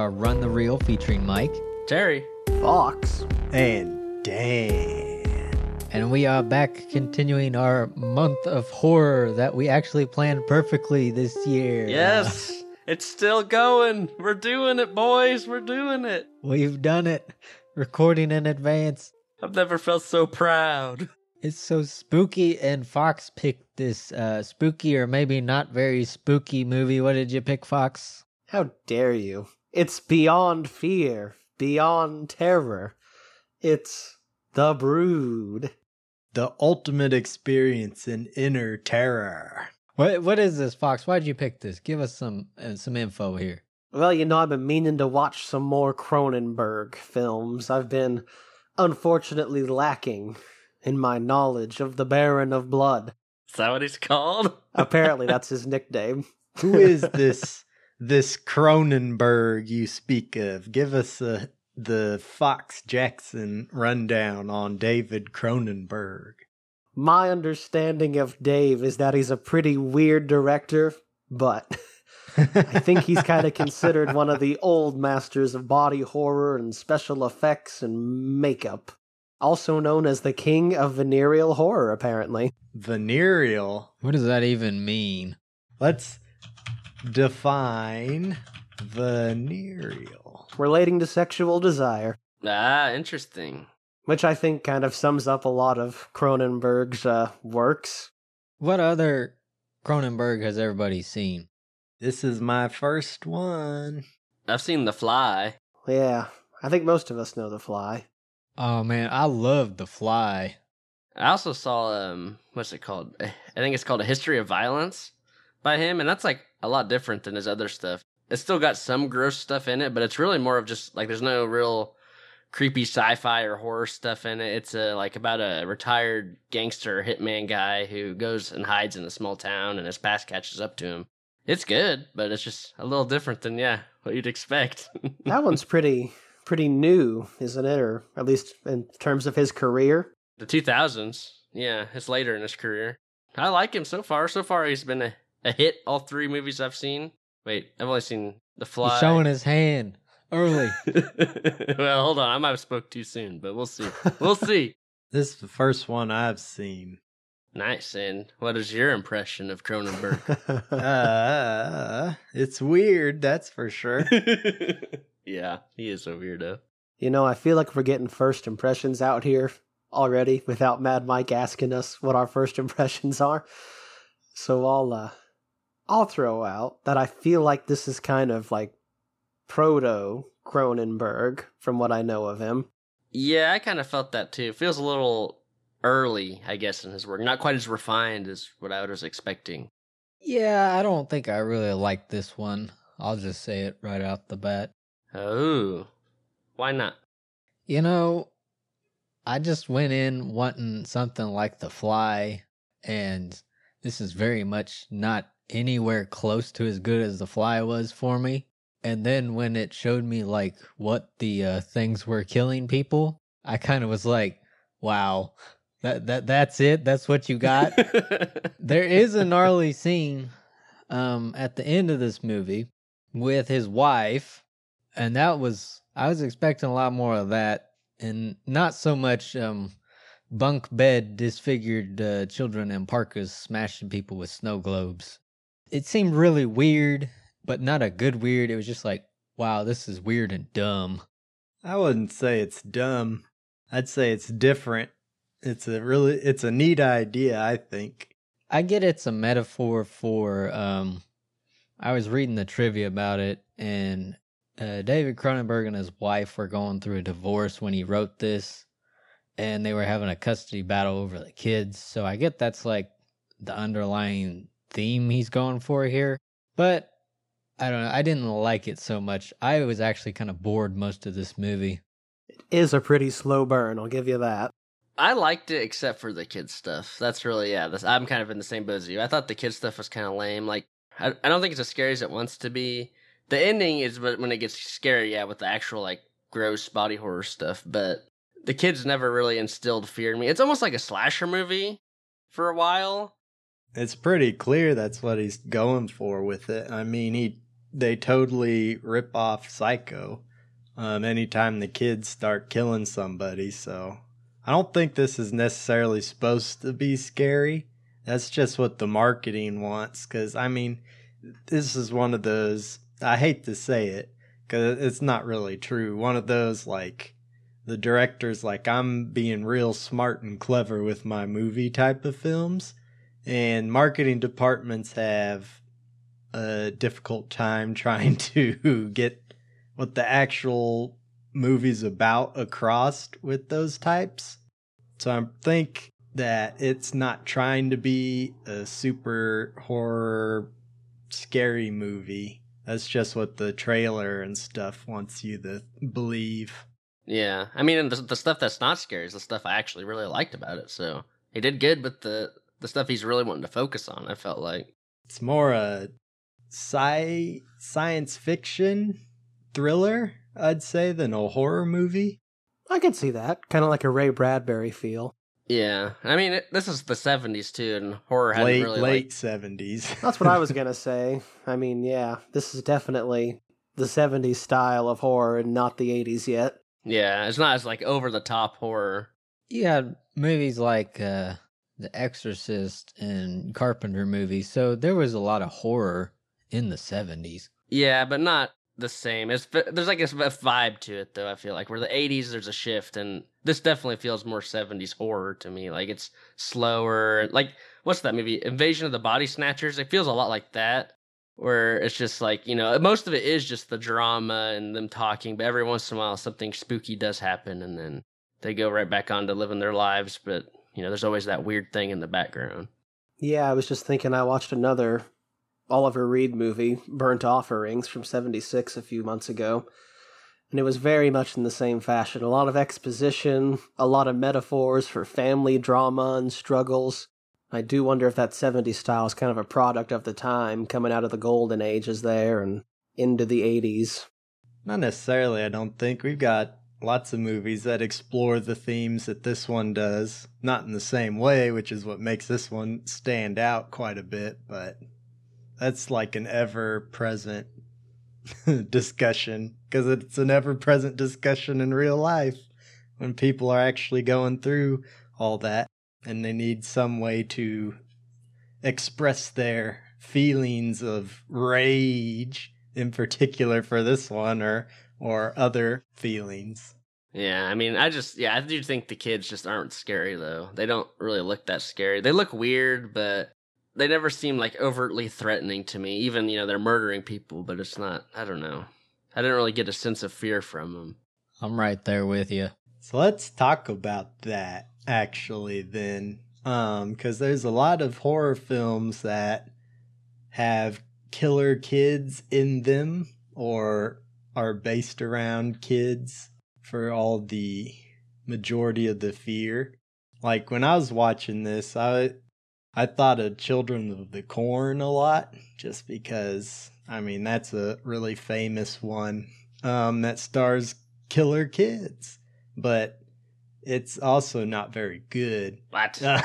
are Run the Reel featuring Mike, Terry. Fox. And Dan. and we are back continuing our month of horror that we actually planned perfectly this year. Yes, it's still going. We're doing it, boys. We're doing it. We've done it. Recording in advance. I've never felt so proud. It's so spooky, and Fox picked this uh, spooky or maybe not very spooky movie. What did you pick, Fox? How dare you? It's beyond fear, beyond terror. It's The Brood. The ultimate experience in inner terror. What What is this, Fox? Why'd you pick this? Give us some uh, some info here. Well, you know, I've been meaning to watch some more Cronenberg films. I've been unfortunately lacking in my knowledge of the Baron of Blood. Is that what he's called? Apparently, that's his nickname. Who is this this Cronenberg you speak of? Give us uh the Fox Jackson rundown on David Cronenberg. My understanding of Dave is that he's a pretty weird director, but I think he's kind of considered one of the old masters of body horror and special effects and makeup. Also known as the king of venereal horror, apparently. Venereal. What does that even mean? Let's define venereal. Relating to sexual desire, Ah, interesting. which I think kind of sums up a lot of Cronenberg's uh, works. What other Cronenberg has everybody seen? This is my first one. I've seen The Fly. Yeah, I think most of us know The Fly. Oh man, I love The Fly. I also saw um, what's it called? I think it's called A History of Violence by him, and that's like a lot different than his other stuff. It's still got some gross stuff in it, but it's really more of just like there's no real creepy sci-fi or horror stuff in it. It's uh, like about a retired gangster hitman guy who goes and hides in a small town, and his past catches up to him. It's good, but it's just a little different than yeah what you'd expect. That one's pretty pretty new, isn't it? Or at least in terms of his career. the 2000s, yeah, it's later in his career. I like him so far. So far, he's been a, a hit. All three movies I've seen. Wait, I've only seen The Fly. He's showing his hand early. well, hold on. I might have spoke too soon, but we'll see. We'll see. This is the first one I've seen. Nice. And what is your impression of Cronenberg? Uh, it's weird, that's for sure. yeah, he is a weirdo. you know, I feel like we're getting first impressions out here already without Mad Mike asking us what our first impressions are. So I'll uh I'll throw out that I feel like this is kind of like proto Cronenberg from what I know of him. Yeah, I kind of felt that too. Feels a little early, I guess, in his work. Not quite as refined as what I was expecting. yeah, I don't think I really like this one. I'll just say it right out the bat. Oh, why not? You know, I just went in wanting something like The Fly, and this is very much not anywhere close to as good as The Fly was for me. And then when it showed me like what the uh, things were killing people, I kind of was like, "Wow, that that that's it. That's what you got." there is a gnarly scene um at the end of this movie with his wife and that was i was expecting a lot more of that and not so much um bunk bed disfigured uh, children in parkas smashing people with snow globes it seemed really weird but not a good weird it was just like wow this is weird and dumb I wouldn't say it's dumb. I'd say it's different. It's a really it's a neat idea, I think. I get it's a metaphor for um I was reading the trivia about it and uh, David Cronenberg and his wife were going through a divorce when he wrote this and they were having a custody battle over the kids. So I get that's like the underlying theme he's going for here. But I don't know, I didn't like it so much. I was actually kind of bored most of this movie. It is a pretty slow burn, I'll give you that. I liked it except for the kids stuff. That's really yeah. This, I'm kind of in the same boat as you. I thought the kids stuff was kind of lame. Like I, I don't think it's as scary as it wants to be. The ending is when when it gets scary, yeah, with the actual like gross body horror stuff. But the kids never really instilled fear in me. It's almost like a slasher movie for a while. It's pretty clear that's what he's going for with it. I mean, he they totally rip off Psycho. Um, anytime the kids start killing somebody, so I don't think this is necessarily supposed to be scary. That's just what the marketing wants. Because I mean, this is one of those. I hate to say it because it's not really true. One of those like the director's like I'm being real smart and clever with my movie type of films, and marketing departments have a difficult time trying to get what the actual movie's about across with those types. So I think that it's not trying to be a super horror scary movie. That's just what the trailer and stuff wants you to believe. Yeah, I mean, the, the stuff that's not scary is the stuff I actually really liked about it. So he did good with the the stuff he's really wanting to focus on. I felt like It's more a sci science fiction thriller, I'd say, than a horror movie. I could see that. Kind of like a Ray Bradbury feel. yeah, I mean, it, this is the '70s too, and horror hadn't late really late like seventies. That's what I was going to say. I mean, yeah, this is definitely the 70s style of horror and not the 80s yet. yeah, it's not as like over the top horror. You had movies like uh, The Exorcist and Carpenter movies, so there was a lot of horror in the 70s. Yeah, but not the same. It's there's like a, vibe to it though. I feel like where the '80s there's a shift, and this definitely feels more '70s horror to me. Like it's slower. Like what's that movie? Invasion of the Body Snatchers. It feels a lot like that, where it's just like you know most of it is just the drama and them talking, but every once in a while something spooky does happen, and then they go right back on to living their lives. But you know there's always that weird thing in the background. Yeah, I was just thinking I watched another Oliver Reed movie, Burnt Offerings, from 76 a few months ago. And it was very much in the same fashion. A lot of exposition, a lot of metaphors for family drama and struggles. I do wonder if that 70s style is kind of a product of the time, coming out of the golden ages there and into the 80s. Not necessarily, I don't think. We've got lots of movies that explore the themes that this one does. Not in the same way, which is what makes this one stand out quite a bit, but that's like an ever present discussion because it's an ever present discussion in real life when people are actually going through all that and they need some way to express their feelings of rage in particular for this one or or other feelings. Yeah, I mean, I just yeah, I do think the kids just aren't scary though. They don't really look that scary. They look weird, but they never seem like overtly threatening to me. Even you know they're murdering people, but it's not. I don't know. I didn't really get a sense of fear from them. I'm right there with you. So let's talk about that actually then. Um cuz there's a lot of horror films that have killer kids in them or are based around kids for all the majority of the fear. Like when I was watching this, I I thought of Children of the Corn a lot just because I mean that's a really famous one um that stars killer kids, but it's also not very good. What? Uh,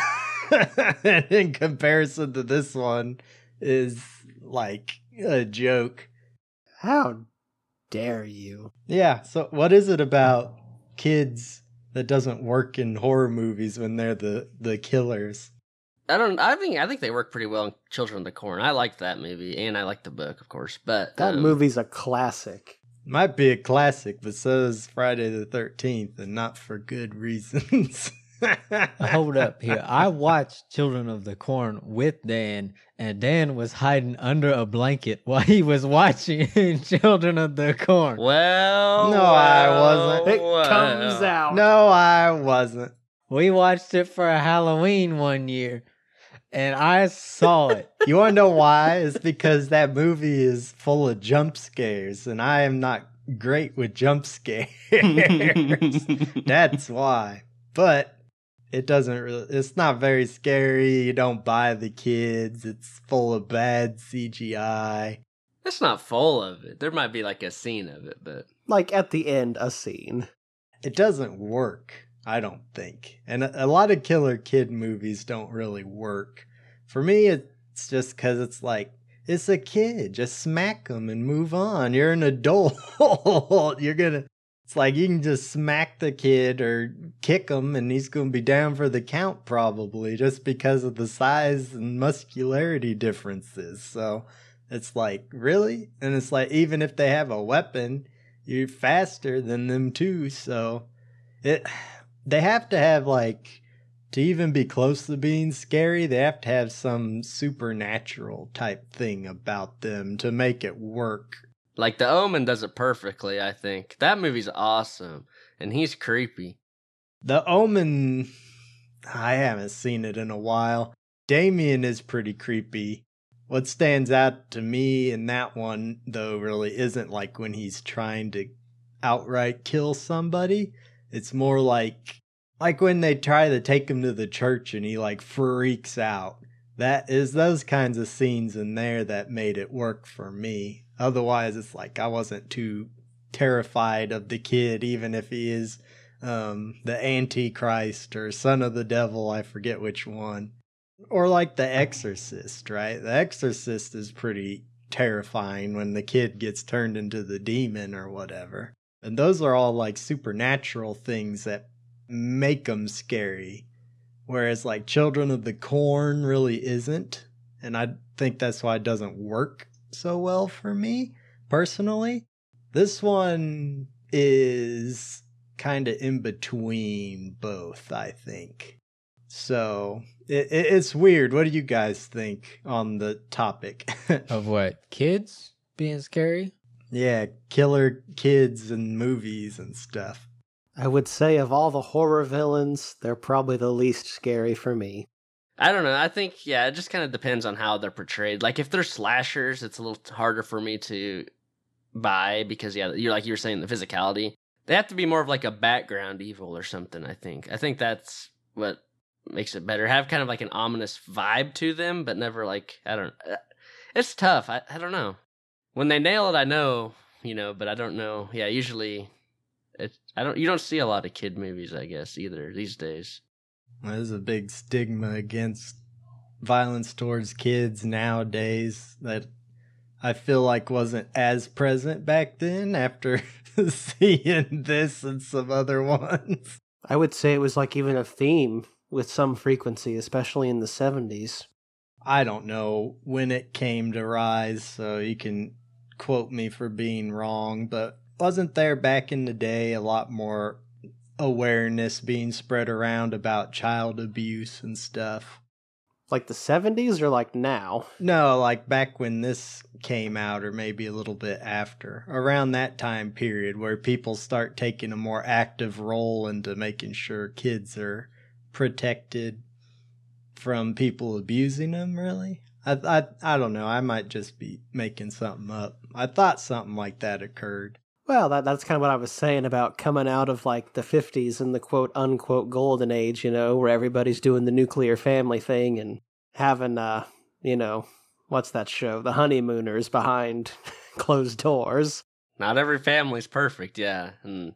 in comparison to this one is like a joke. How dare you? Yeah, so what is it about kids that doesn't work in horror movies when they're the the killers? I don't. I think I think they work pretty well in Children of the Corn. I liked that movie, and I liked the book, of course. But That um, movie's a classic. Might be a classic, but so is Friday the Thirteenth, and not for good reasons. Hold up here. I watched Children of the Corn with Dan, and Dan was hiding under a blanket while he was watching Children of the Corn. Well, No, I wasn't. It well, comes out. no, I wasn't. We watched it for Halloween one year, and I saw it. You want to know why? It's because that movie is full of jump scares, and I am not great with jump scares. That's why. But it doesn't really, it's not very scary. You don't buy the kids. It's full of bad CGI. It's not full of it. There might be like a scene of it, but Like at the end, a scene. It doesn't work, I don't think. And a, a lot of killer kid movies don't really work. For me, it's just because it's like it's a kid. Just smack them and move on. You're an adult. You're gonna. It's like you can just smack the kid or kick him, and he's gonna be down for the count probably, just because of the size and muscularity differences. So it's like really, and it's like even if they have a weapon, you're faster than them too. So it they have to have like to even be close to being scary, they have to have some supernatural type thing about them to make it work. Like The Omen does it perfectly, I think. That movie's awesome, and he's creepy. The Omen, I haven't seen it in a while. Damien is pretty creepy. What stands out to me in that one, though, really isn't like when he's trying to outright kill somebody. It's more like like when they try to take him to the church and he like freaks out. That is those kinds of scenes in there that made it work for me. Otherwise, it's like I wasn't too terrified of the kid, even if he is um, the Antichrist or son of the devil. I forget which one. Or like The Exorcist, right? The Exorcist is pretty terrifying when the kid gets turned into the demon or whatever. And those are all like supernatural things that make them scary. Whereas like Children of the Corn really isn't. And I think that's why it doesn't work so well for me personally. This one is kind of in between both, I think. So it, it, it's weird. What do you guys think on the topic of what kids being scary? Yeah, killer kids and movies and stuff. I would say of all the horror villains, they're probably the least scary for me. I don't know. I think yeah, it just kind of depends on how they're portrayed. Like if they're slashers, it's a little harder for me to buy because yeah, you're like you were saying the physicality. They have to be more of like a background evil or something. I think. I think that's what makes it better. Have kind of like an ominous vibe to them, but never like I don't. Uh, it's tough. I I don't know. When they nail it, I know you know, but I don't know. Yeah, usually it, I don't. You don't see a lot of kid movies, I guess, either these days. There's a big stigma against violence towards kids nowadays that I feel like wasn't as present back then. After seeing this and some other ones, I would say it was like even a theme with some frequency, especially in the seventies. I don't know when it came to rise, so you can quote me for being wrong, but wasn't there back in the day a lot more awareness being spread around about child abuse and stuff? Like the 70s or like now? No, like back when this came out, or maybe a little bit after. Around that time period where people start taking a more active role into making sure kids are protected from people abusing them, really? I, I, I don't know. I might just be making something up. I thought something like that occurred. Well, that that's kind of what I was saying about coming out of like the 50s and the quote unquote golden age, you know, where everybody's doing the nuclear family thing and having uh, you know, what's that show? The honeymooners behind closed doors. Not every family's perfect, yeah. And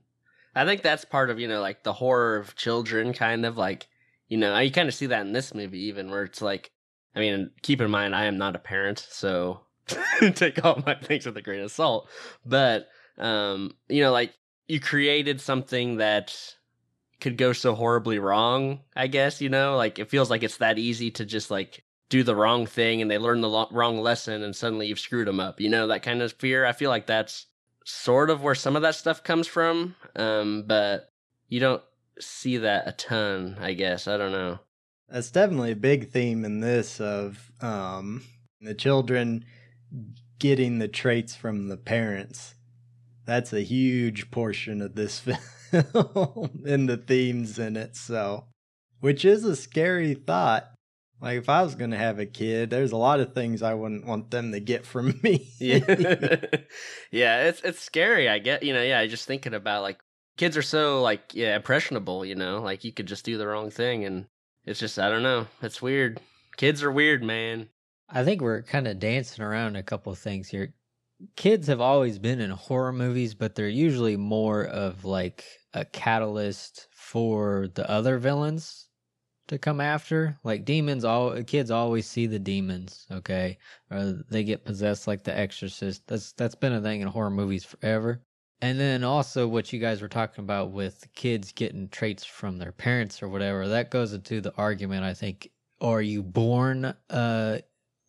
I think that's part of, you know, like the horror of children kind of like, you know, you kind of see that in this movie even where it's like I mean, keep in mind I am not a parent, so take all my things with a grain of salt. But um, you know, like you created something that could go so horribly wrong, I guess, you know, like it feels like it's that easy to just like do the wrong thing and they learn the lo- wrong lesson and suddenly you've screwed them up, you know, that kind of fear. I feel like that's sort of where some of that stuff comes from. Um, but you don't see that a ton, I guess. I don't know. That's definitely a big theme in this of um, the children getting the traits from the parents that's a huge portion of this film and the themes in it. So, which is a scary thought. Like if I was going to have a kid, there's a lot of things I wouldn't want them to get from me. yeah. yeah, it's it's scary. I get, you know, yeah, just thinking about like kids are so like yeah, impressionable, you know, like you could just do the wrong thing and it's just I don't know. It's weird. Kids are weird, man. I think we're kind of dancing around a couple of things here kids have always been in horror movies, but they're usually more of like a catalyst for the other villains to come after. Like demons, all kids always see the demons, okay, or they get possessed like The Exorcist. That's that's been a thing in horror movies forever. And then also what you guys were talking about with kids getting traits from their parents or whatever, that goes into the argument. I think, are you born uh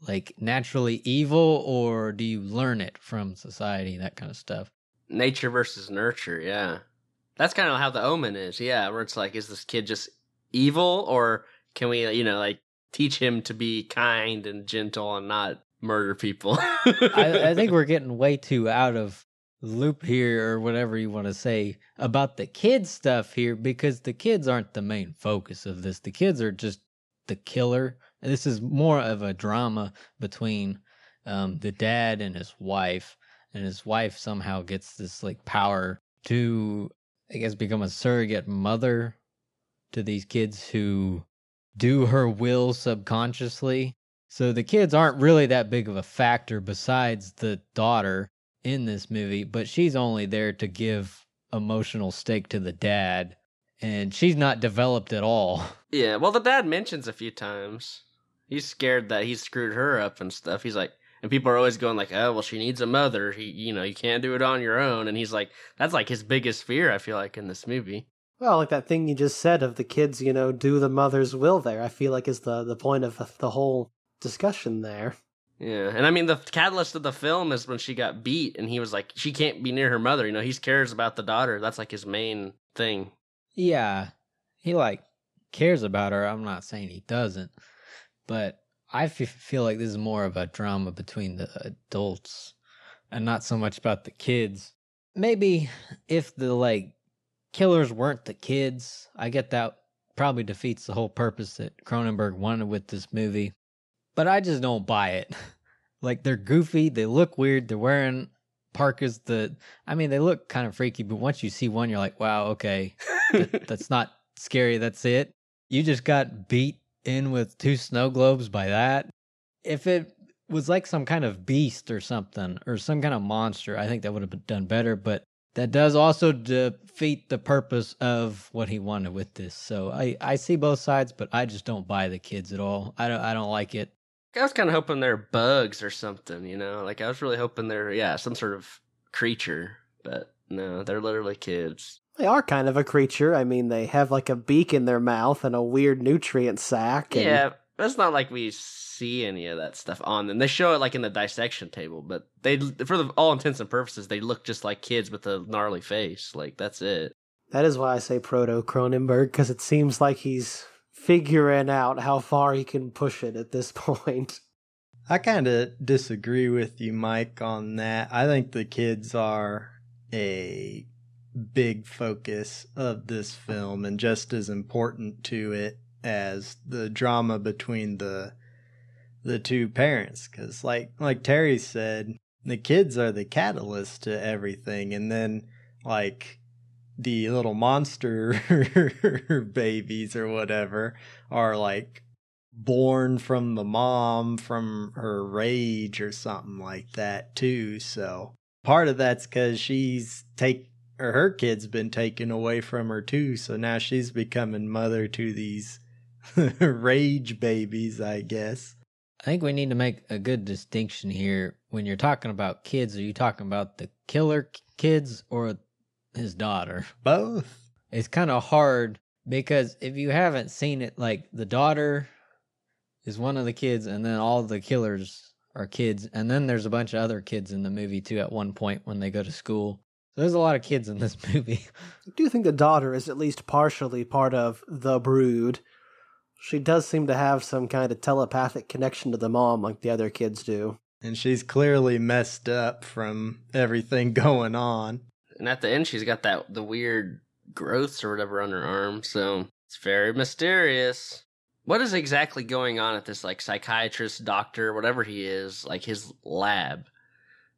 like naturally evil, or do you learn it from society, that kind of stuff? Nature versus nurture, yeah. That's kind of how the omen is, yeah, where it's like, is this kid just evil, or can we, you know, like teach him to be kind and gentle and not murder people? I, I think we're getting way too out of loop here or whatever you want to say about the kids stuff here because the kids aren't the main focus of this. The kids are just the killer. This is more of a drama between um, the dad and his wife, and his wife somehow gets this like power to, I guess, become a surrogate mother to these kids who do her will subconsciously. So the kids aren't really that big of a factor besides the daughter in this movie, but she's only there to give emotional stake to the dad, and she's not developed at all. yeah, well, the dad mentions a few times. He's scared that he screwed her up and stuff. He's like, and people are always going like, "Oh, well, she needs a mother. He, you know, you can't do it on your own." And he's like, that's like his biggest fear. I feel like in this movie. Well, like that thing you just said of the kids, you know, do the mother's will. There, I feel like is the the point of the, the whole discussion there. Yeah, and I mean the catalyst of the film is when she got beat, and he was like, she can't be near her mother. You know, he cares about the daughter. That's like his main thing. Yeah, he like cares about her. I'm not saying he doesn't, but I f- feel like this is more of a drama between the adults and not so much about the kids. Maybe if the like killers weren't the kids, I get that probably defeats the whole purpose that Cronenberg wanted with this movie. But I just don't buy it. like they're goofy, they look weird, they're wearing parkas that I mean they look kind of freaky, but once you see one you're like, "Wow, okay. that, that's not scary, that's it." You just got beat in with two snow globes by that. If it was like some kind of beast or something or some kind of monster, I think that would have done better, but that does also defeat the purpose of what he wanted with this. So I, I see both sides, but I just don't buy the kids at all. I don't I don't like it. I was kind of hoping they're bugs or something, you know. Like I was really hoping they're yeah some sort of creature, but no, they're literally kids. They are kind of a creature. I mean, they have like a beak in their mouth and a weird nutrient sac. And... Yeah, but it's not like we see any of that stuff on them. They show it like in the dissection table, but they, for the, all intents and purposes, they look just like kids with a gnarly face. Like that's it. That is why I say proto Cronenberg because it seems like he's figuring out how far he can push it at this point. I kind of disagree with you, Mike, on that. I think the kids are a big focus of this film and just as important to it as the drama between the the two parents. Cuz like like Terry said the kids are the catalyst to everything. And then like the little monster babies or whatever are like born from the mom from her rage or something like that too. So part of that's cuz she's take her kid's been taken away from her too so now she's becoming mother to these rage babies, I guess. I think we need to make a good distinction here. When you're talking about kids, are you talking about the killer kids or his daughter? Both. It's kind of hard because if you haven't seen it, like the daughter is one of the kids, and then all the killers are kids, and then there's a bunch of other kids in the movie too at one point when they go to school. So there's a lot of kids in this movie. I do think the daughter is at least partially part of the brood she does seem to have some kind of telepathic connection to the mom like the other kids do. And she's clearly messed up from everything going on. And at the end she's got that the weird growths or whatever on her arm, so it's very mysterious. What is exactly going on at this like psychiatrist, doctor, whatever he is, like his lab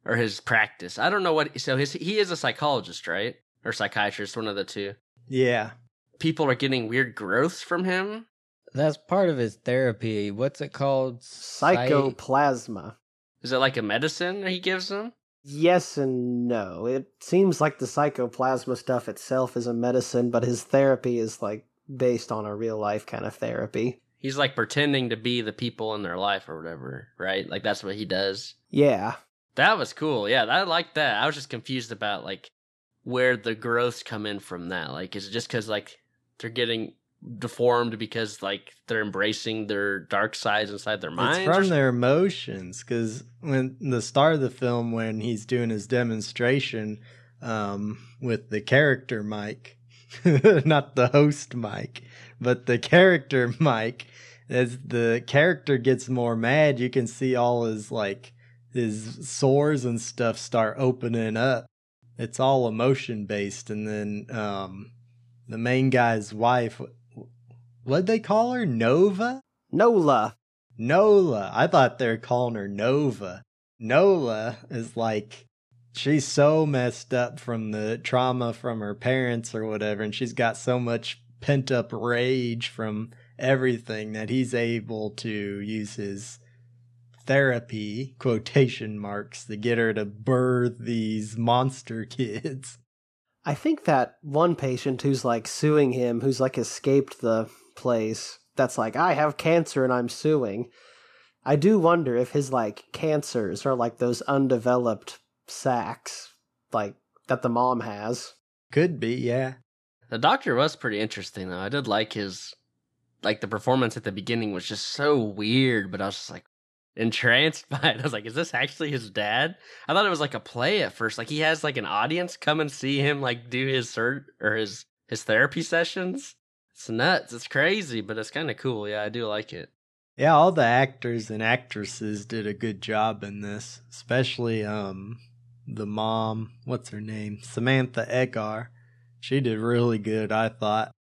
or his practice? I don't know what so his he is a psychologist, right? Or psychiatrist, one of the two. Yeah. People are getting weird growths from him that's part of his therapy. What's it called? Psychoplasma. Is it like a medicine he gives them? Yes and no. It seems like the psychoplasma stuff itself is a medicine, but his therapy is like based on a real life kind of therapy. He's like pretending to be the people in their life or whatever, right? Like that's what he does. Yeah. That was cool. Yeah, I like that. I was just confused about like where the growths come in from that. Like, is it just because like they're getting deformed because like they're embracing their dark sides inside their minds? It's from their emotions because when the start of the film, when he's doing his demonstration um, with the character Mike, not the host Mike, but the character Mike, as the character gets more mad, you can see all his like his sores and stuff start opening up. It's all emotion based, and then um, the main guy's wife, what'd they call her? Nova. Nola. Nola. I thought they were calling her Nova. Nola is like she's so messed up from the trauma from her parents or whatever, and she's got so much pent up rage from everything that he's able to use his therapy quotation marks to get her to birth these monster kids. I think that one patient who's like suing him, who's like escaped the place, that's like, I have cancer and I'm suing. I do wonder if his like cancers are like those undeveloped sacs, like that the mom has. Could be, yeah. The doctor was pretty interesting though. I did like his like the performance at the beginning was just so weird, but I was just like entranced by it. I was like, is this actually his dad? I thought it was like a play at first. Like he has like an audience come and see him like do his cert or his his therapy sessions. It's nuts. It's crazy, but it's kind of cool. Yeah, I do like it. Yeah, all the actors and actresses did a good job in this, especially um the mom, what's her name? Samantha Eggar. She did really good, I thought.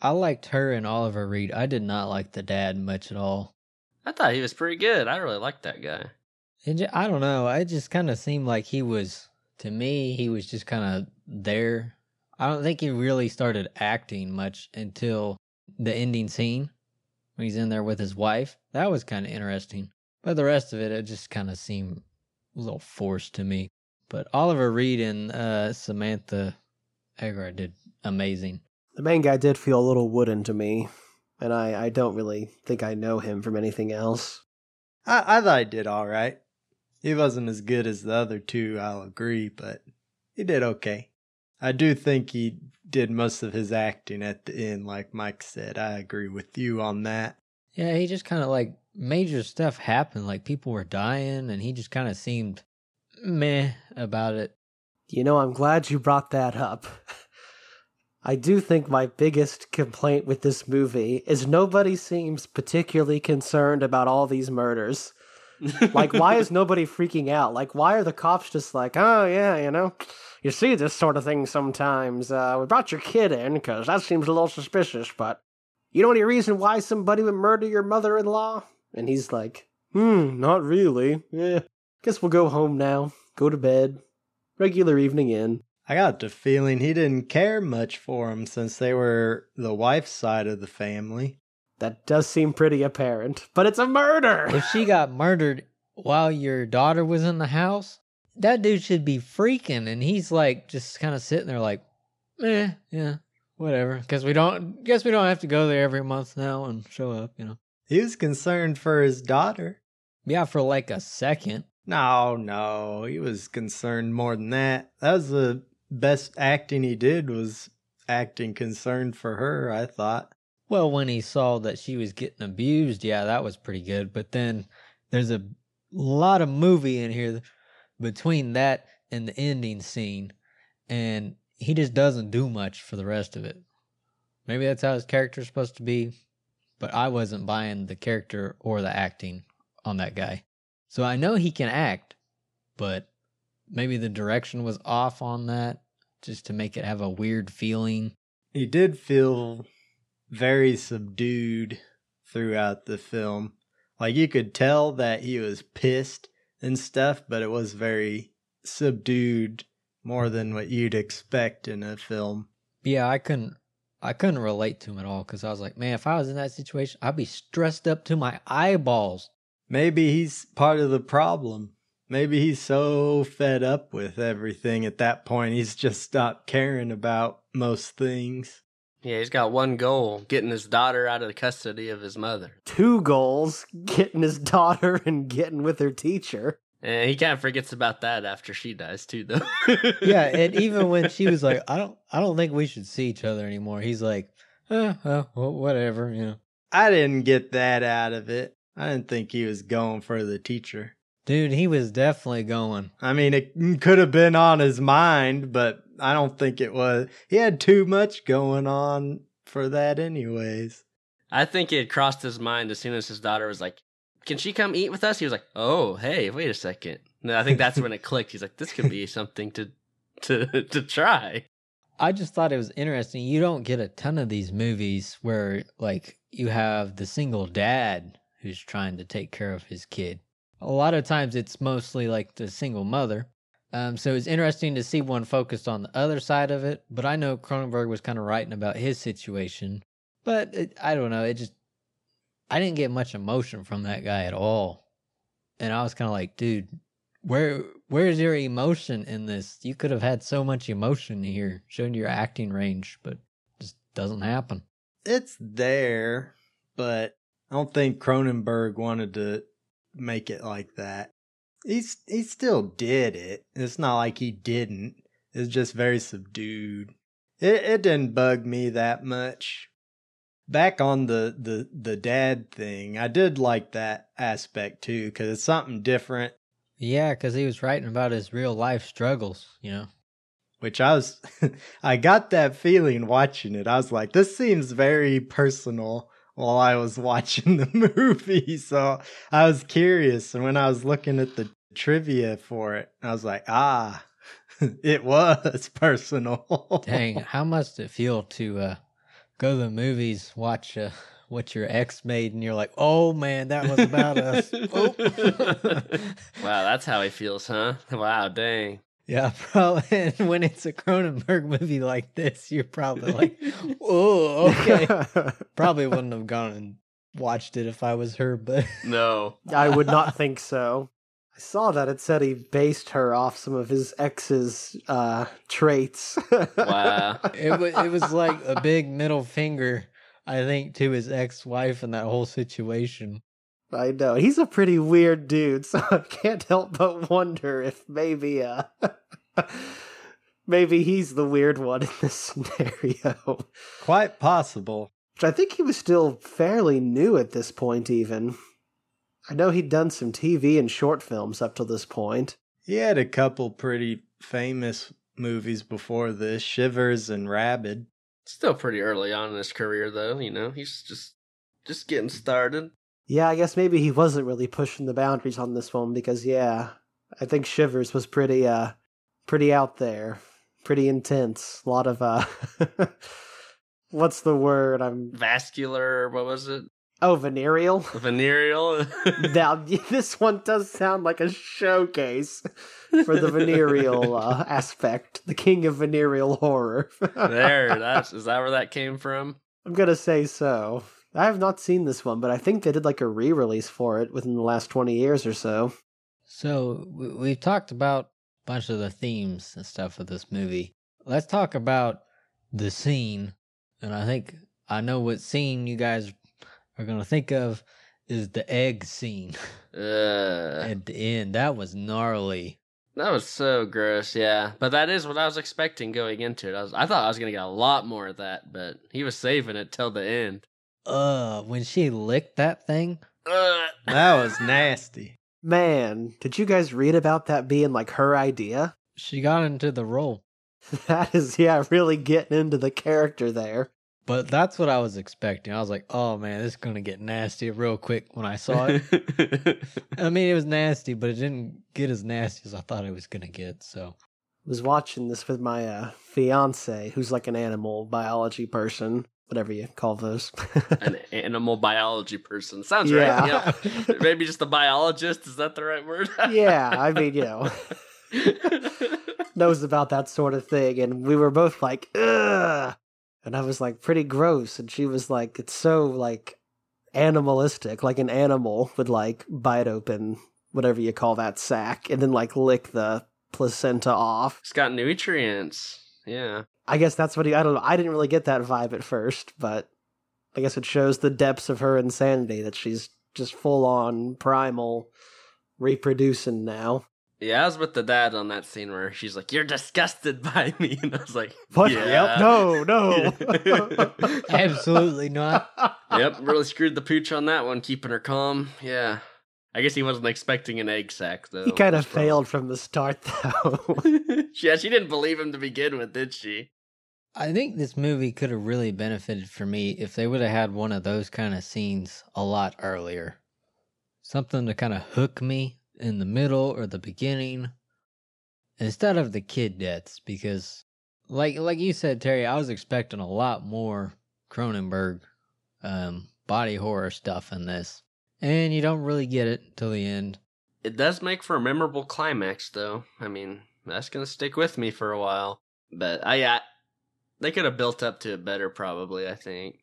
I liked her and Oliver Reed. I did not like the dad much at all. I thought he was pretty good. I really liked that guy. It, I don't know. It just kind of seemed like he was, to me, he was just kind of there. I don't think he really started acting much until the ending scene when he's in there with his wife. That was kind of interesting. But the rest of it, it just kind of seemed a little forced to me. But Oliver Reed and uh, Samantha Eggar did amazing. The main guy did feel a little wooden to me, and I, I don't really think I know him from anything else. I, I thought he did all right. He wasn't as good as the other two, I'll agree, but he did okay. I do think he did most of his acting at the end, like Mike said. I agree with you on that. Yeah, he just kind of like major stuff happened. Like people were dying, and he just kind of seemed meh about it. You know, I'm glad you brought that up. I do think my biggest complaint with this movie is nobody seems particularly concerned about all these murders. like, why is nobody freaking out? Like, why are the cops just like, oh, yeah, you know, you see this sort of thing sometimes. Uh, we brought your kid in because that seems a little suspicious, but you know any reason why somebody would murder your mother in law? And he's like, hmm, not really. Yeah, guess we'll go home now, go to bed. Regular evening in. I got the feeling he didn't care much for him since they were the wife's side of the family. That does seem pretty apparent, but it's a murder! If she got murdered while your daughter was in the house, that dude should be freaking, and he's like just kind of sitting there like, eh, yeah, whatever. Because we don't, guess we don't have to go there every month now and show up, you know. He was concerned for his daughter. Yeah, for like a second. No, no, he was concerned more than that. That was the best acting he did was acting concerned for her, I thought. Well, when he saw that she was getting abused, yeah, that was pretty good. But then there's a lot of movie in here between that and the ending scene, and he just doesn't do much for the rest of it. Maybe that's how his character's supposed to be, but I wasn't buying the character or the acting on that guy. So I know he can act, but maybe the direction was off on that just to make it have a weird feeling. He did feel very subdued throughout the film. Like you could tell that he was pissed and stuff, but it was very subdued more than what you'd expect in a film. Yeah, I couldn't I couldn't relate to him at all cuz I was like, man, if I was in that situation, I'd be stressed up to my eyeballs. Maybe he's part of the problem. Maybe he's so fed up with everything at that point, he's just stopped caring about most things. Yeah, he's got one goal: getting his daughter out of the custody of his mother. Two goals getting his daughter and getting with her teacher. And he kind of forgets about that after she dies too, though. yeah, and even when she was like, "I don't, I don't think we should see each other anymore," he's like, eh, well, whatever, you know. I didn't get that out of it. I didn't think he was going for the teacher. Dude, he was definitely going. I mean, it could have been on his mind, but I don't think it was. He had too much going on for that, anyways. I think it crossed his mind as soon as his daughter was like, Can she come eat with us? He was like, Oh, hey, wait a second. And I think that's when it clicked. He's like, This could be something to to to try. I just thought it was interesting. You don't get a ton of these movies where like you have the single dad who's trying to take care of his kid. A lot of times it's mostly like the single mother. Um, so it's interesting to see one focused on the other side of it. But I know Cronenberg was kind of writing about his situation. But it, I don't know. It just, I didn't get much emotion from that guy at all. And I was kind of like, dude, where where's your emotion in this? You could have had so much emotion here, showing your acting range, but just doesn't happen. It's there, but I don't think Cronenberg wanted to make it like that. He's he still did it. It's not like he didn't. It's just very subdued. It it didn't bug me that much. Back on the the the dad thing, I did like that aspect too because it's something different. Yeah, because he was writing about his real life struggles, you know. Which I was, I got that feeling watching it. I was like, this seems very personal while I was watching the movie. So I was curious. And when I was looking at the trivia for it, I was like, ah, it was personal. Dang, how must it feel to uh, go to the movies, watch uh, what your ex made, and you're like, oh man, that was about us. Oh. wow, that's how he feels, huh? Wow, dang. Yeah, probably. And when it's a Cronenberg movie like this, you're probably like, "Oh, okay." probably wouldn't have gone and watched it if I was her, but no, I would not think so. I saw that it said he based her off some of his ex's uh, traits. wow, it was it was like a big middle finger, I think, to his ex-wife and that whole situation. I know he's a pretty weird dude, so I can't help but wonder if maybe uh maybe he's the weird one in this scenario. Quite possible. Which I think he was still fairly new at this point even. I know he'd done some TV and short films up to this point. He had a couple pretty famous movies before this, Shivers and Rabid. Still pretty early on in his career though, you know. He's just just getting started. Yeah, I guess maybe he wasn't really pushing the boundaries on this one because yeah, I think Shivers was pretty uh pretty out there, pretty intense. A lot of uh what's the word? I'm vascular, what was it? Oh, venereal. Venereal. now this one does sound like a showcase for the venereal uh, aspect, the king of venereal horror. there, that's is that where that came from? I'm gonna say so. I have not seen this one, but I think they did like a re-release for it within the last 20 years or so. So we've talked about a bunch of the themes and stuff of this movie. Let's talk about the scene. And I think I know what scene you guys are going to think of is the egg scene uh, at the end. That was gnarly. That was so gross, yeah. But that is what I was expecting going into it. I was I thought I was gonna get a lot more of that, but he was saving it till the end uh when she licked that thing? That was nasty. Man did you guys read about that being like her idea? She got into the role. That is yeah really getting into the character there. But that's what i was expecting. I was like oh man this is gonna get nasty real quick when i saw it. I mean it was nasty but it didn't get as nasty as i thought it was gonna get so. I was watching this with my uh, fiance who's like an animal biology person whatever you call those. An animal biology person. Sounds yeah. right. Yeah. Maybe just a biologist. Is that the right word? yeah. I mean, you know, knows about that sort of thing. And we were both like, ugh. And I was like, pretty gross. And she was like, it's so like animalistic. Like an animal would like bite open whatever you call that sack and then like lick the placenta off. It's got nutrients Yeah. I guess that's what he. I don't know. I didn't really get that vibe at first, but I guess it shows the depths of her insanity that she's just full on primal reproducing now. Yeah, I was with the dad on that scene where she's like, "You're disgusted by me," and I was like, What? Yeah. No, no. Absolutely not. "Yep, really screwed the pooch on that one, keeping her calm." Yeah, I guess he wasn't expecting an egg sac though. he kind of failed from the start, though. yeah, she didn't believe him to begin with, did she? I think this movie could have really benefited for me if they would have had one of those kind of scenes a lot earlier. Something to kind of hook me in the middle or the beginning instead of the kid deaths because like like you said Terry, I was expecting a lot more Cronenberg um body horror stuff in this. And you don't really get it till the end. It does make for a memorable climax, though. I mean, that's gonna stick with me for a while. But I, yeah, they could have built up to it better, probably. I think.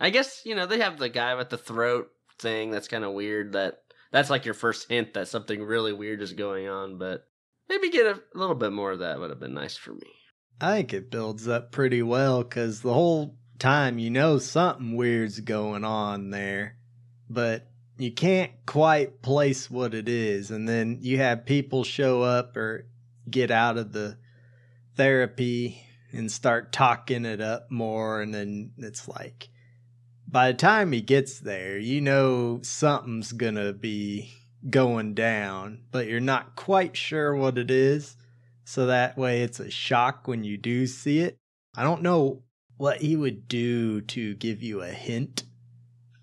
I guess you know they have the guy with the throat thing. That's kind of weird. That that's like your first hint that something really weird is going on. But maybe get a little bit more of that would have been nice for me. I think it builds up pretty well because the whole time you know something weird's going on there, but you can't quite place what it is. And then you have people show up or get out of the therapy and start talking it up more. And then it's like, by the time he gets there, you know something's going to be going down, but you're not quite sure what it is so that way it's a shock when you do see it. I don't know what he would do to give you a hint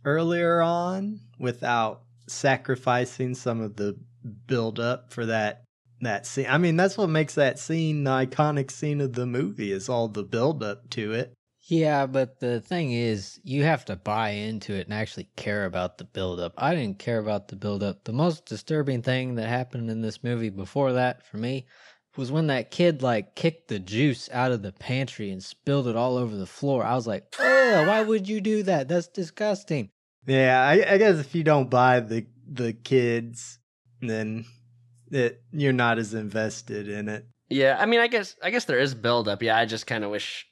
earlier on without sacrificing some of the build up for that that scene. I mean, that's what makes that scene the iconic scene of the movie is all the build up to it. Yeah, but the thing is, you have to buy into it and actually care about the build up. I didn't care about the build up. The most disturbing thing that happened in this movie before that for me was when that kid like kicked the juice out of the pantry and spilled it all over the floor. I was like, "Ugh, why would you do that? That's disgusting." Yeah, I, I guess if you don't buy the the kids, then it you're not as invested in it. Yeah, I mean, I guess I guess there is buildup. Yeah, I just kind of wish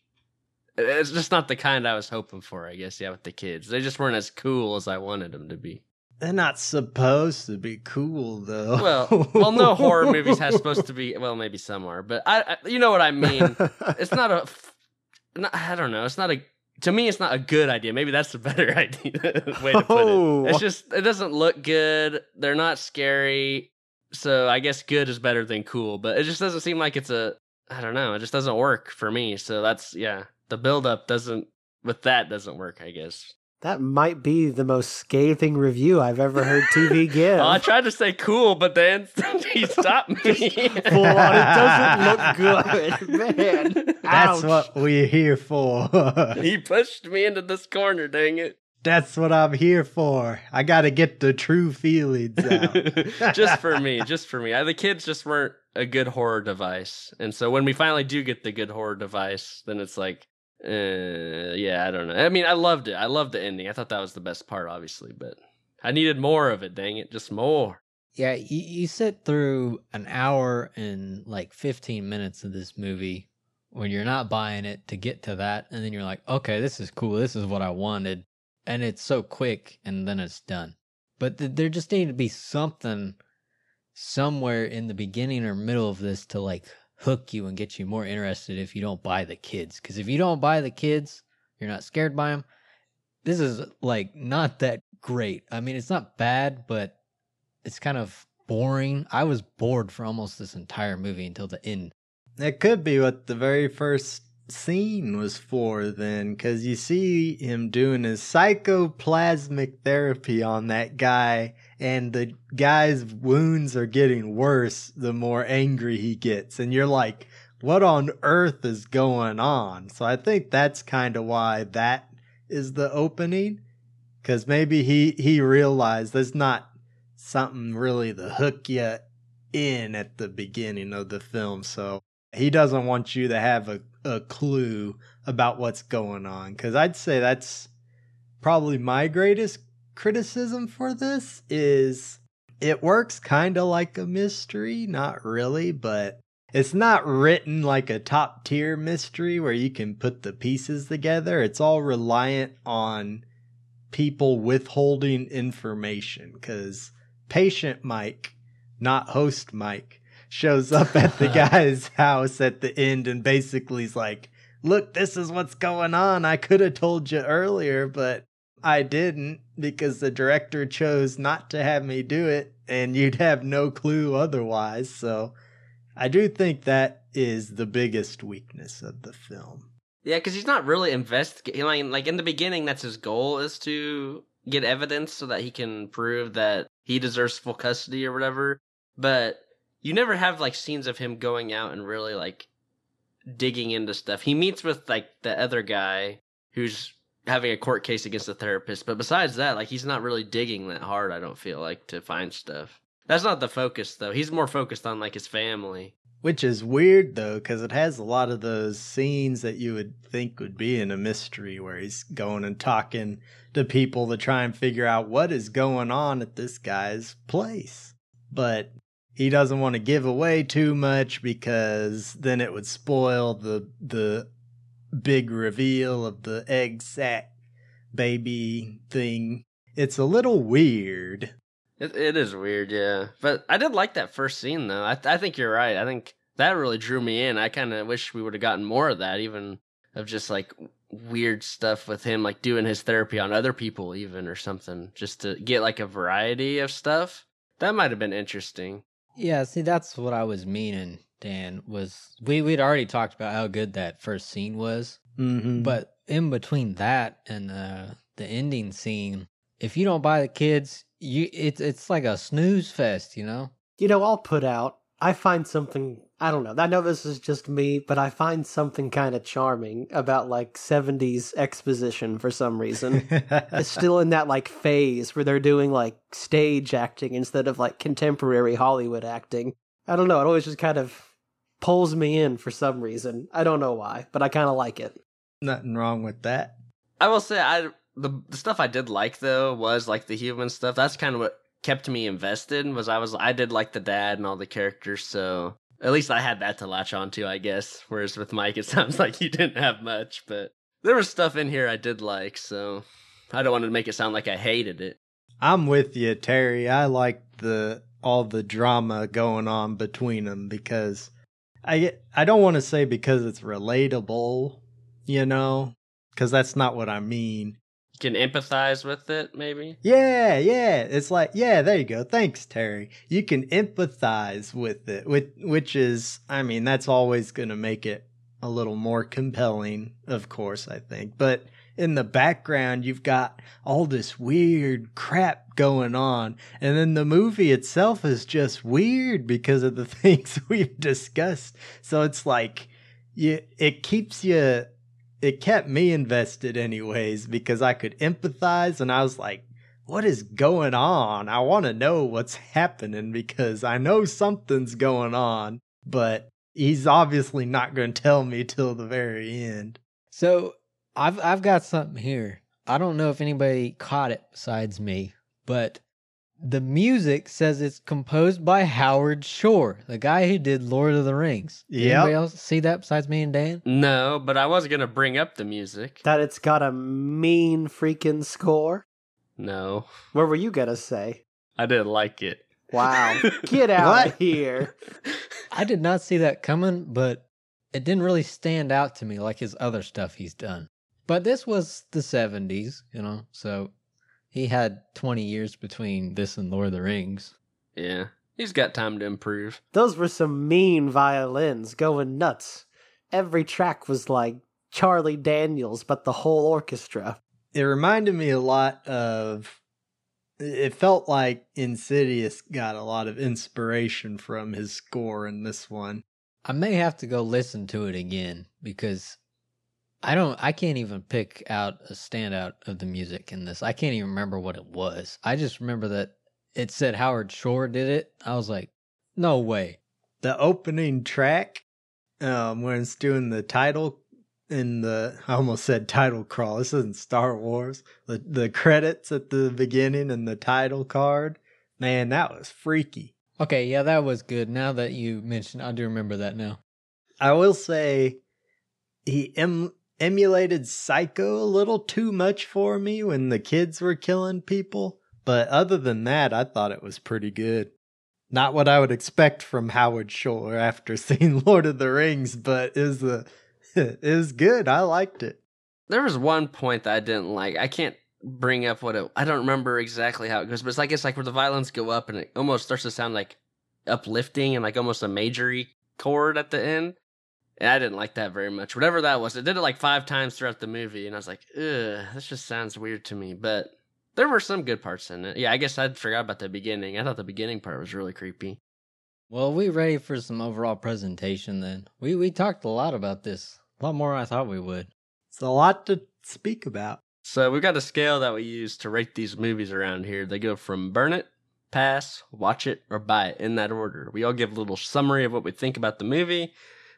it's just not the kind I was hoping for. I guess yeah, with the kids, they just weren't as cool as I wanted them to be. They're not supposed to be cool though. Well, well, no horror movies has supposed to be. Well, maybe some are, but I, I you know what I mean. It's not a, f- not, I don't know. It's not a. To me, it's not a good idea. Maybe that's the better idea way to put Oh. it. It's just it doesn't look good. They're not scary, so I guess good is better than cool. But it just doesn't seem like it's a. I don't know. It just doesn't work for me. So that's yeah. The build up doesn't with that doesn't work. I guess. That might be the most scathing review I've ever heard TV give. I tried to say cool, but then he stopped me. Full on, it doesn't look good, man. That's Ouch. what we're here for. he pushed me into this corner. Dang it. That's what I'm here for. I gotta get the true feelings out. just for me, just for me. I, the kids just weren't a good horror device, and so when we finally do get the good horror device, then it's like, uh, yeah, I don't know. I mean, I loved it. I loved the ending. I thought that was the best part, obviously, but I needed more of it. Dang it, just more. Yeah, you, you sit through an hour and like 15 minutes of this movie when you're not buying it to get to that. And then you're like, okay, this is cool. This is what I wanted. And it's so quick and then it's done. But th- there just needed to be something somewhere in the beginning or middle of this to like hook you and get you more interested if you don't buy the kids. Because if you don't buy the kids, you're not scared by them. This is like not that great. I mean, it's not bad, but it's kind of boring. I was bored for almost this entire movie until the end. That could be what the very first scene was for, then, because you see him doing his psychoplasmic therapy on that guy, and the guy's wounds are getting worse the more angry he gets. And you're like, what on earth is going on? So I think that's kind of why that is the opening. Because maybe he, he realized there's not something really to hook you in at the beginning of the film. So he doesn't want you to have a, a clue about what's going on. Because I'd say that's probably my greatest criticism for this is it works kind of like a mystery, not really, but it's not written like a top tier mystery where you can put the pieces together. It's all reliant on people withholding information because patient Mike, not host Mike, shows up at the guy's house at the end and basically is like, Look, this is what's going on. I could have told you earlier, but I didn't because the director chose not to have me do it and you'd have no clue otherwise. So I do think that is the biggest weakness of the film. Yeah, because he's not really investigating. Like, like in the beginning, that's his goal is to get evidence so that he can prove that he deserves full custody or whatever. But you never have like scenes of him going out and really like digging into stuff. He meets with like the other guy who's having a court case against the therapist, but besides that, like he's not really digging that hard. I don't feel like to find stuff. That's not the focus though. He's more focused on like his family. Which is weird though, because it has a lot of those scenes that you would think would be in a mystery where he's going and talking to people to try and figure out what is going on at this guy's place. But he doesn't want to give away too much because then it would spoil the the big reveal of the egg sac baby thing. It's a little weird. It, it is weird, yeah. But I did like that first scene, though. I, I think you're right. I think that really drew me in. I kind of wish we would have gotten more of that, even of just like weird stuff with him, like doing his therapy on other people, even or something, just to get like a variety of stuff. That might have been interesting. Yeah, see, that's what I was meaning. Dan was we we'd already talked about how good that first scene was, Mm-hmm. but in between that and uh, the ending scene, if you don't buy the kids, you it's it's like a snooze fest, you know. You know, I'll put out. I find something. I don't know. I know this is just me, but I find something kind of charming about like 70s exposition for some reason. it's still in that like phase where they're doing like stage acting instead of like contemporary Hollywood acting. I don't know. It always just kind of pulls me in for some reason. I don't know why, but I kind of like it. Nothing wrong with that. I will say, I the, the stuff I did like though was like the human stuff. That's kind of what kept me invested. Was I was I did like the dad and all the characters, so at least I had that to latch onto, I guess. Whereas with Mike, it sounds like you didn't have much, but there was stuff in here I did like, so I don't want to make it sound like I hated it. I'm with you, Terry. I like the all the drama going on between them because I I don't want to say because it's relatable, you know, because that's not what I mean. Can empathize with it, maybe. Yeah, yeah. It's like, yeah, there you go. Thanks, Terry. You can empathize with it, which, which is, I mean, that's always going to make it a little more compelling, of course, I think. But in the background, you've got all this weird crap going on. And then the movie itself is just weird because of the things we've discussed. So it's like, you, it keeps you it kept me invested anyways because I could empathize and I was like, what is going on? I want to know what's happening because I know something's going on, but he's obviously not going to tell me till the very end. So I've I've got something here. I don't know if anybody caught it besides me, but the music says it's composed by Howard Shore, the guy who did Lord of the Rings. Yeah. Yep. Anybody else see that besides me and Dan? No, but I was gonna bring up the music. That it's got a mean freaking score. No, What were you gonna say? I didn't like it. Wow. Get out of here. I did not see that coming, but it didn't really stand out to me like his other stuff he's done. But this was the 70s, you know, so he had 20 years between this and Lord of the Rings. Yeah, he's got time to improve. Those were some mean violins going nuts. Every track was like Charlie Daniels, but the whole orchestra. It reminded me a lot of. It felt like Insidious got a lot of inspiration from his score in this one. I may have to go listen to it again because I don't I can't even pick out a standout of the music in this. I can't even remember what it was. I just remember that it said Howard Shore did it. I was like, no way. the opening track um when it's doing the title in the I almost said title crawl. This isn't Star Wars. The the credits at the beginning and the title card. Man, that was freaky. Okay, yeah, that was good. Now that you mentioned, I do remember that now. I will say he em- emulated Psycho a little too much for me when the kids were killing people. But other than that, I thought it was pretty good. Not what I would expect from Howard Shore after seeing Lord of the Rings, but is uh, it was good. I liked it. There was one point that I didn't like. I can't bring up what it. I don't remember exactly how it goes, but it's like it's like where the violins go up and it almost starts to sound like uplifting and like almost a majory chord at the end. And I didn't like that very much. Whatever that was, it did it like five times throughout the movie, and I was like, ugh, this just sounds weird to me. But there were some good parts in it. Yeah, I guess I forgot about the beginning. I thought the beginning part was really creepy. Well, we ready for some overall presentation then. We we talked a lot about this. A lot more than I thought we would. It's a lot to speak about. So we've got a scale that we use to rate these movies around here. They go from burn it, pass, watch it, or buy it in that order. We all give a little summary of what we think about the movie.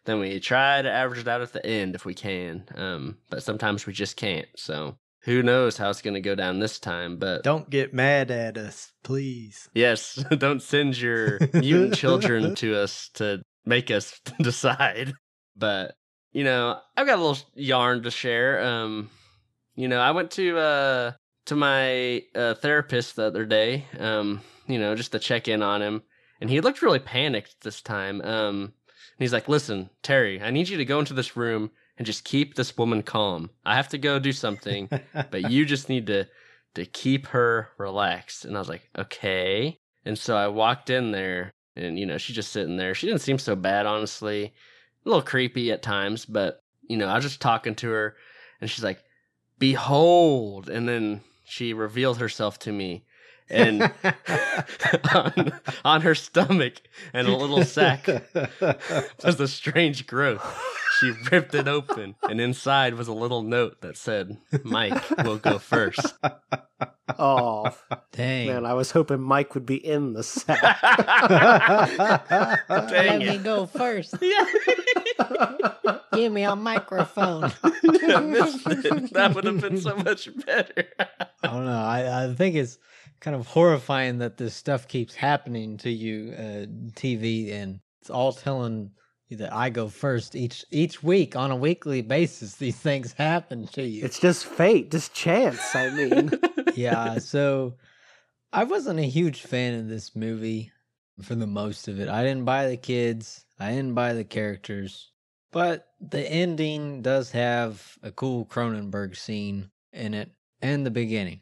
Then we try to average it out at the end if we can. Um, but sometimes we just can't. So who knows how it's going to go down this time. But Don't get mad at us, please. yes, don't send your mutant children to us to make us decide. But you know, I've got a little yarn to share. Um, you know, I went to uh to my uh, therapist the other day. Um, you know, just to check in on him, and he looked really panicked this time. Um, he's like, "Listen, Terry, I need you to go into this room and just keep this woman calm. I have to go do something, but you just need to to keep her relaxed." And I was like, "Okay." And so I walked in there, and you know, she's just sitting there. She didn't seem so bad, honestly. A little creepy at times, but you know, I was just talking to her, and she's like, "Behold!" And then she revealed herself to me, and on, on her stomach and a little sack was a strange growth. She ripped it open, and inside was a little note that said, "Mike will go first. Oh, Dang. man, I was hoping Mike would be in the sack. Let Dang me go first. Yeah. Give me a microphone. I missed it. That would have been so much better. I don't know. I, I think it's kind of horrifying that this stuff keeps happening to you, uh, TV, and it's all telling you that I go first each each week on a weekly basis. These things happen to you. it's just fate, just chance. I mean, yeah. So I wasn't a huge fan of this movie for the most of it. I didn't buy the kids. I didn't buy the characters. But the ending does have a cool Cronenberg scene in it and the beginning.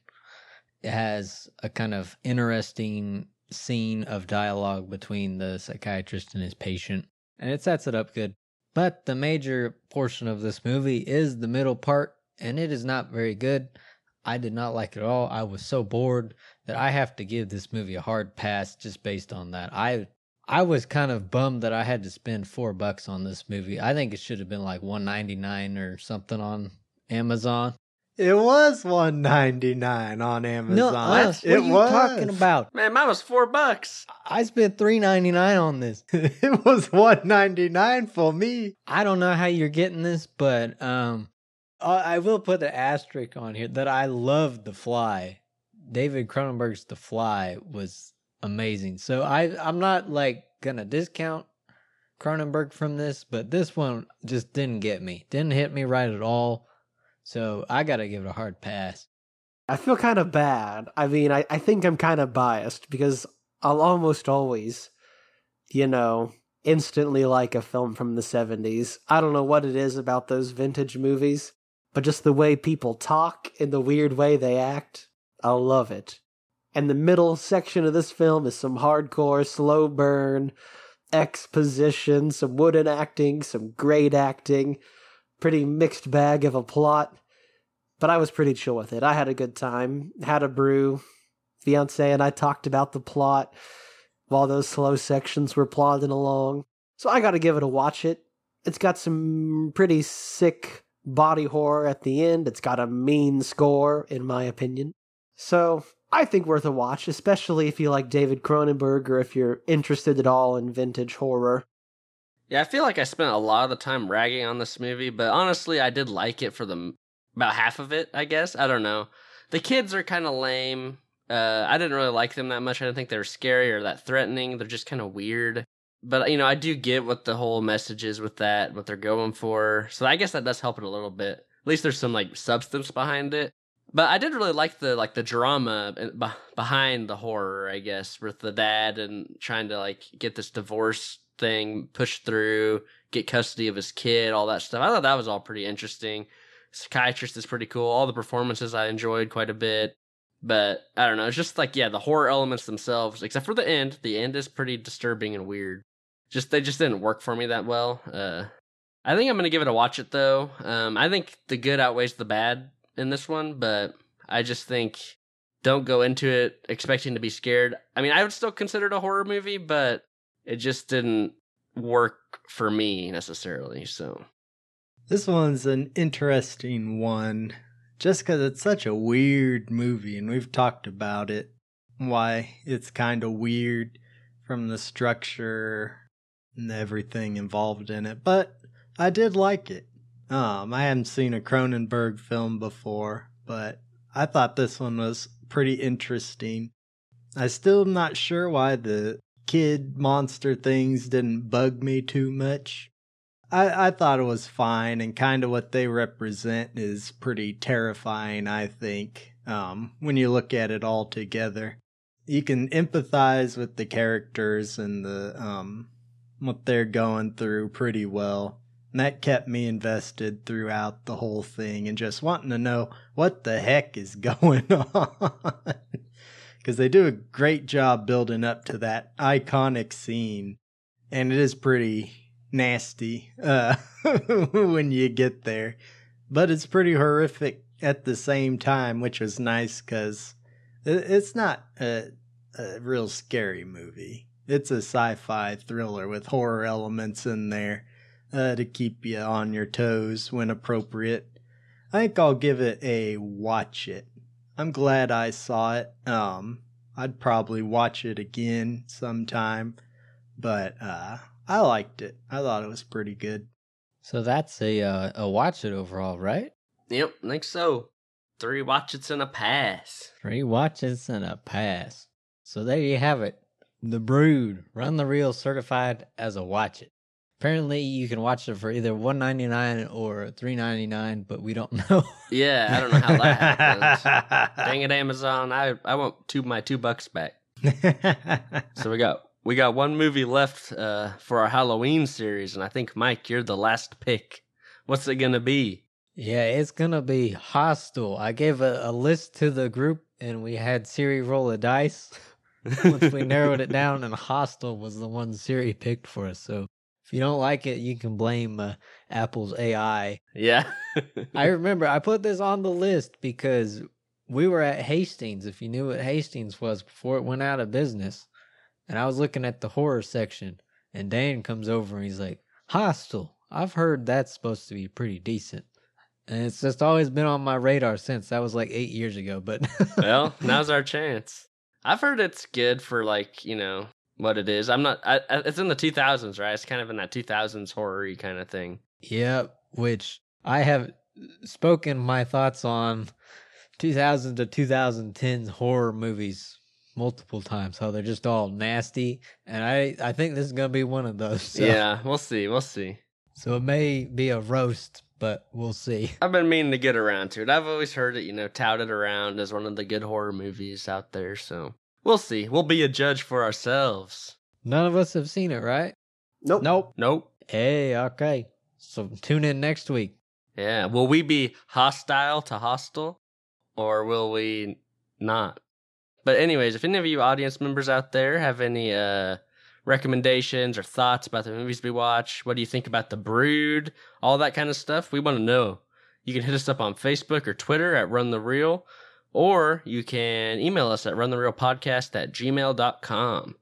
Has a kind of interesting scene of dialogue between the psychiatrist and his patient, and it sets it up good. But the major portion of this movie is the middle part, and it is not very good. I did not like it at all. I was so bored that I have to give this movie a hard pass just based on that. I I was kind of bummed that I had to spend four bucks on this movie. I think it should have been like one ninety nine or something on Amazon. It was one ninety nine on Amazon. No, us. What it are you was talking about? Man, mine was four bucks. I spent three ninety nine on this. it was one ninety nine for me. I don't know how you're getting this, but um, I I will put the asterisk on here that I loved The Fly. David Cronenberg's The Fly was amazing. So I I'm not like gonna discount Cronenberg from this, but this one just didn't get me. Didn't hit me right at all. So I gotta give it a hard pass. I feel kind of bad. I mean, I, I think I'm kind of biased because I'll almost always, you know, instantly like a film from the 70s. I don't know what it is about those vintage movies, but just the way people talk and the weird way they act, I love it. And the middle section of this film is some hardcore, slow burn, exposition, some wooden acting, some great acting, pretty mixed bag of a plot but I was pretty chill with it. I had a good time, had a brew. Fiance and I talked about the plot while those slow sections were plodding along. So I got to give it a watch it. It's got some pretty sick body horror at the end. It's got a mean score, in my opinion. So I think worth a watch, especially if you like David Cronenberg or if you're interested at all in vintage horror. Yeah, I feel like I spent a lot of the time ragging on this movie, but honestly, I did like it for the about half of it. I guess I don't know. The kids are kind of lame. Uh, I didn't really like them that much. I didn't think they were scary or that threatening. They're just kind of weird. But you know, I do get what the whole message is with that, what they're going for. So I guess that does help it a little bit. At least there's some like substance behind it. But I did really like the like the drama behind the horror, I guess, with the dad and trying to like get this divorce thing pushed through, get custody of his kid, all that stuff. I thought that was all pretty interesting. Psychiatrist is pretty cool. All the performances I enjoyed quite a bit. But I don't know. It's just like yeah, the horror elements themselves, except for the end. The end is pretty disturbing and weird. Just they just didn't work for me that well. Uh, I think I'm gonna give it a watch it though. Um, I think the good outweighs the bad in this one, but I just think don't go into it expecting to be scared. I mean, I would still consider it a horror movie, but it just didn't work for me necessarily. So this one's an interesting one just because it's such a weird movie, and we've talked about it, why it's kind of weird from the structure and everything involved in it. But I did like it. Um, I hadn't seen a Cronenberg film before, but I thought this one was pretty interesting. I still am not sure why the kid monster things didn't bug me too much. I, I thought it was fine, and kind of what they represent is pretty terrifying, I think, um, when you look at it all together. You can empathize with the characters and the um, what they're going through pretty well. And that kept me invested throughout the whole thing and just wanting to know what the heck is going on. Because they do a great job building up to that iconic scene. And it is pretty nasty uh, when you get there. But it's pretty horrific at the same time, which was nice because it's not a, a real scary movie. It's a sci fi thriller with horror elements in there uh, to keep you on your toes when appropriate. I think I'll give it a watch it. I'm glad I saw it. Um, I'd probably watch it again sometime, but uh, I liked it. I thought it was pretty good. So that's a uh, a watch it overall, right? Yep, I think so. Three watches and a pass. Three watches and a pass. So there you have it. The Brood, Run the Reel certified as a watch it. Apparently, you can watch it for either one ninety nine or three ninety nine, but we don't know. yeah, I don't know how that happens. Dang it, Amazon! I I want two my two bucks back. so we got we got one movie left uh, for our Halloween series, and I think Mike, you're the last pick. What's it gonna be? Yeah, it's gonna be Hostel. I gave a, a list to the group, and we had Siri roll a dice. Once we narrowed it down, and Hostel was the one Siri picked for us. So if you don't like it, you can blame uh, Apple's AI. Yeah. I remember I put this on the list because we were at Hastings. If you knew what Hastings was before it went out of business, and I was looking at the horror section, and Dan comes over and he's like, Hostel. I've heard that's supposed to be pretty decent. And it's just always been on my radar since. That was like eight years ago, but. well, now's our chance. I've heard it's good for like, you know, what it is. I'm not, I, it's in the 2000s, right? It's kind of in that 2000s horror kind of thing. Yeah, which I have spoken my thoughts on 2000 to 2010s horror movies multiple times how they're just all nasty and i i think this is gonna be one of those so. yeah we'll see we'll see. So it may be a roast but we'll see. I've been meaning to get around to it. I've always heard it you know touted around as one of the good horror movies out there so. We'll see. We'll be a judge for ourselves. None of us have seen it right? Nope. Nope. Nope. Hey okay. So tune in next week. Yeah. Will we be hostile to hostile or will we not but anyways, if any of you audience members out there have any uh, recommendations or thoughts about the movies we watch, what do you think about the Brood, all that kind of stuff, we want to know. You can hit us up on Facebook or Twitter at Run the Reel, or you can email us at runthereelpodcast at gmail.com.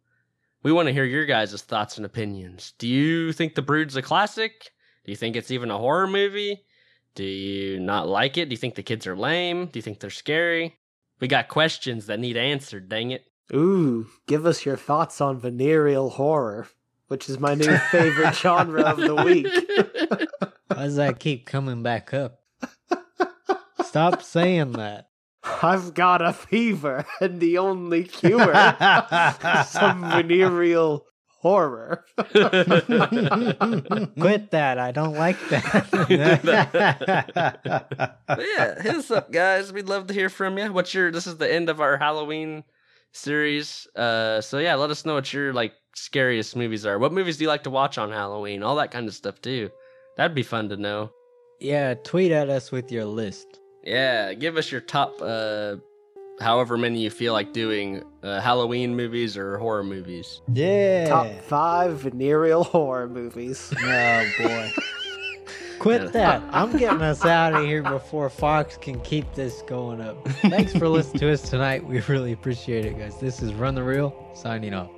We want to hear your guys' thoughts and opinions. Do you think The Brood's a classic? Do you think it's even a horror movie? Do you not like it? Do you think the kids are lame? Do you think they're scary? We got questions that need answered, dang it. Ooh, give us your thoughts on venereal horror, which is my new favorite genre of the week. Why does that keep coming back up? Stop saying that. I've got a fever, and the only cure is some venereal horror. Quit that. I don't like that. Yeah, hit us up, guys. We'd love to hear from you. What's your? This is the end of our Halloween series. Uh, so yeah, let us know what your like scariest movies are. What movies do you like to watch on Halloween? All that kind of stuff too. That'd be fun to know. yeah, tweet at us with your list. Yeah, give us your top, uh, however many you feel like doing, uh, Halloween movies or horror movies. yeah. Top five venereal horror movies. Oh boy. Quit that. I'm getting us out of here before Fox can keep this going up. Thanks for listening to us tonight. We really appreciate it, guys. This is Run the Reel signing off.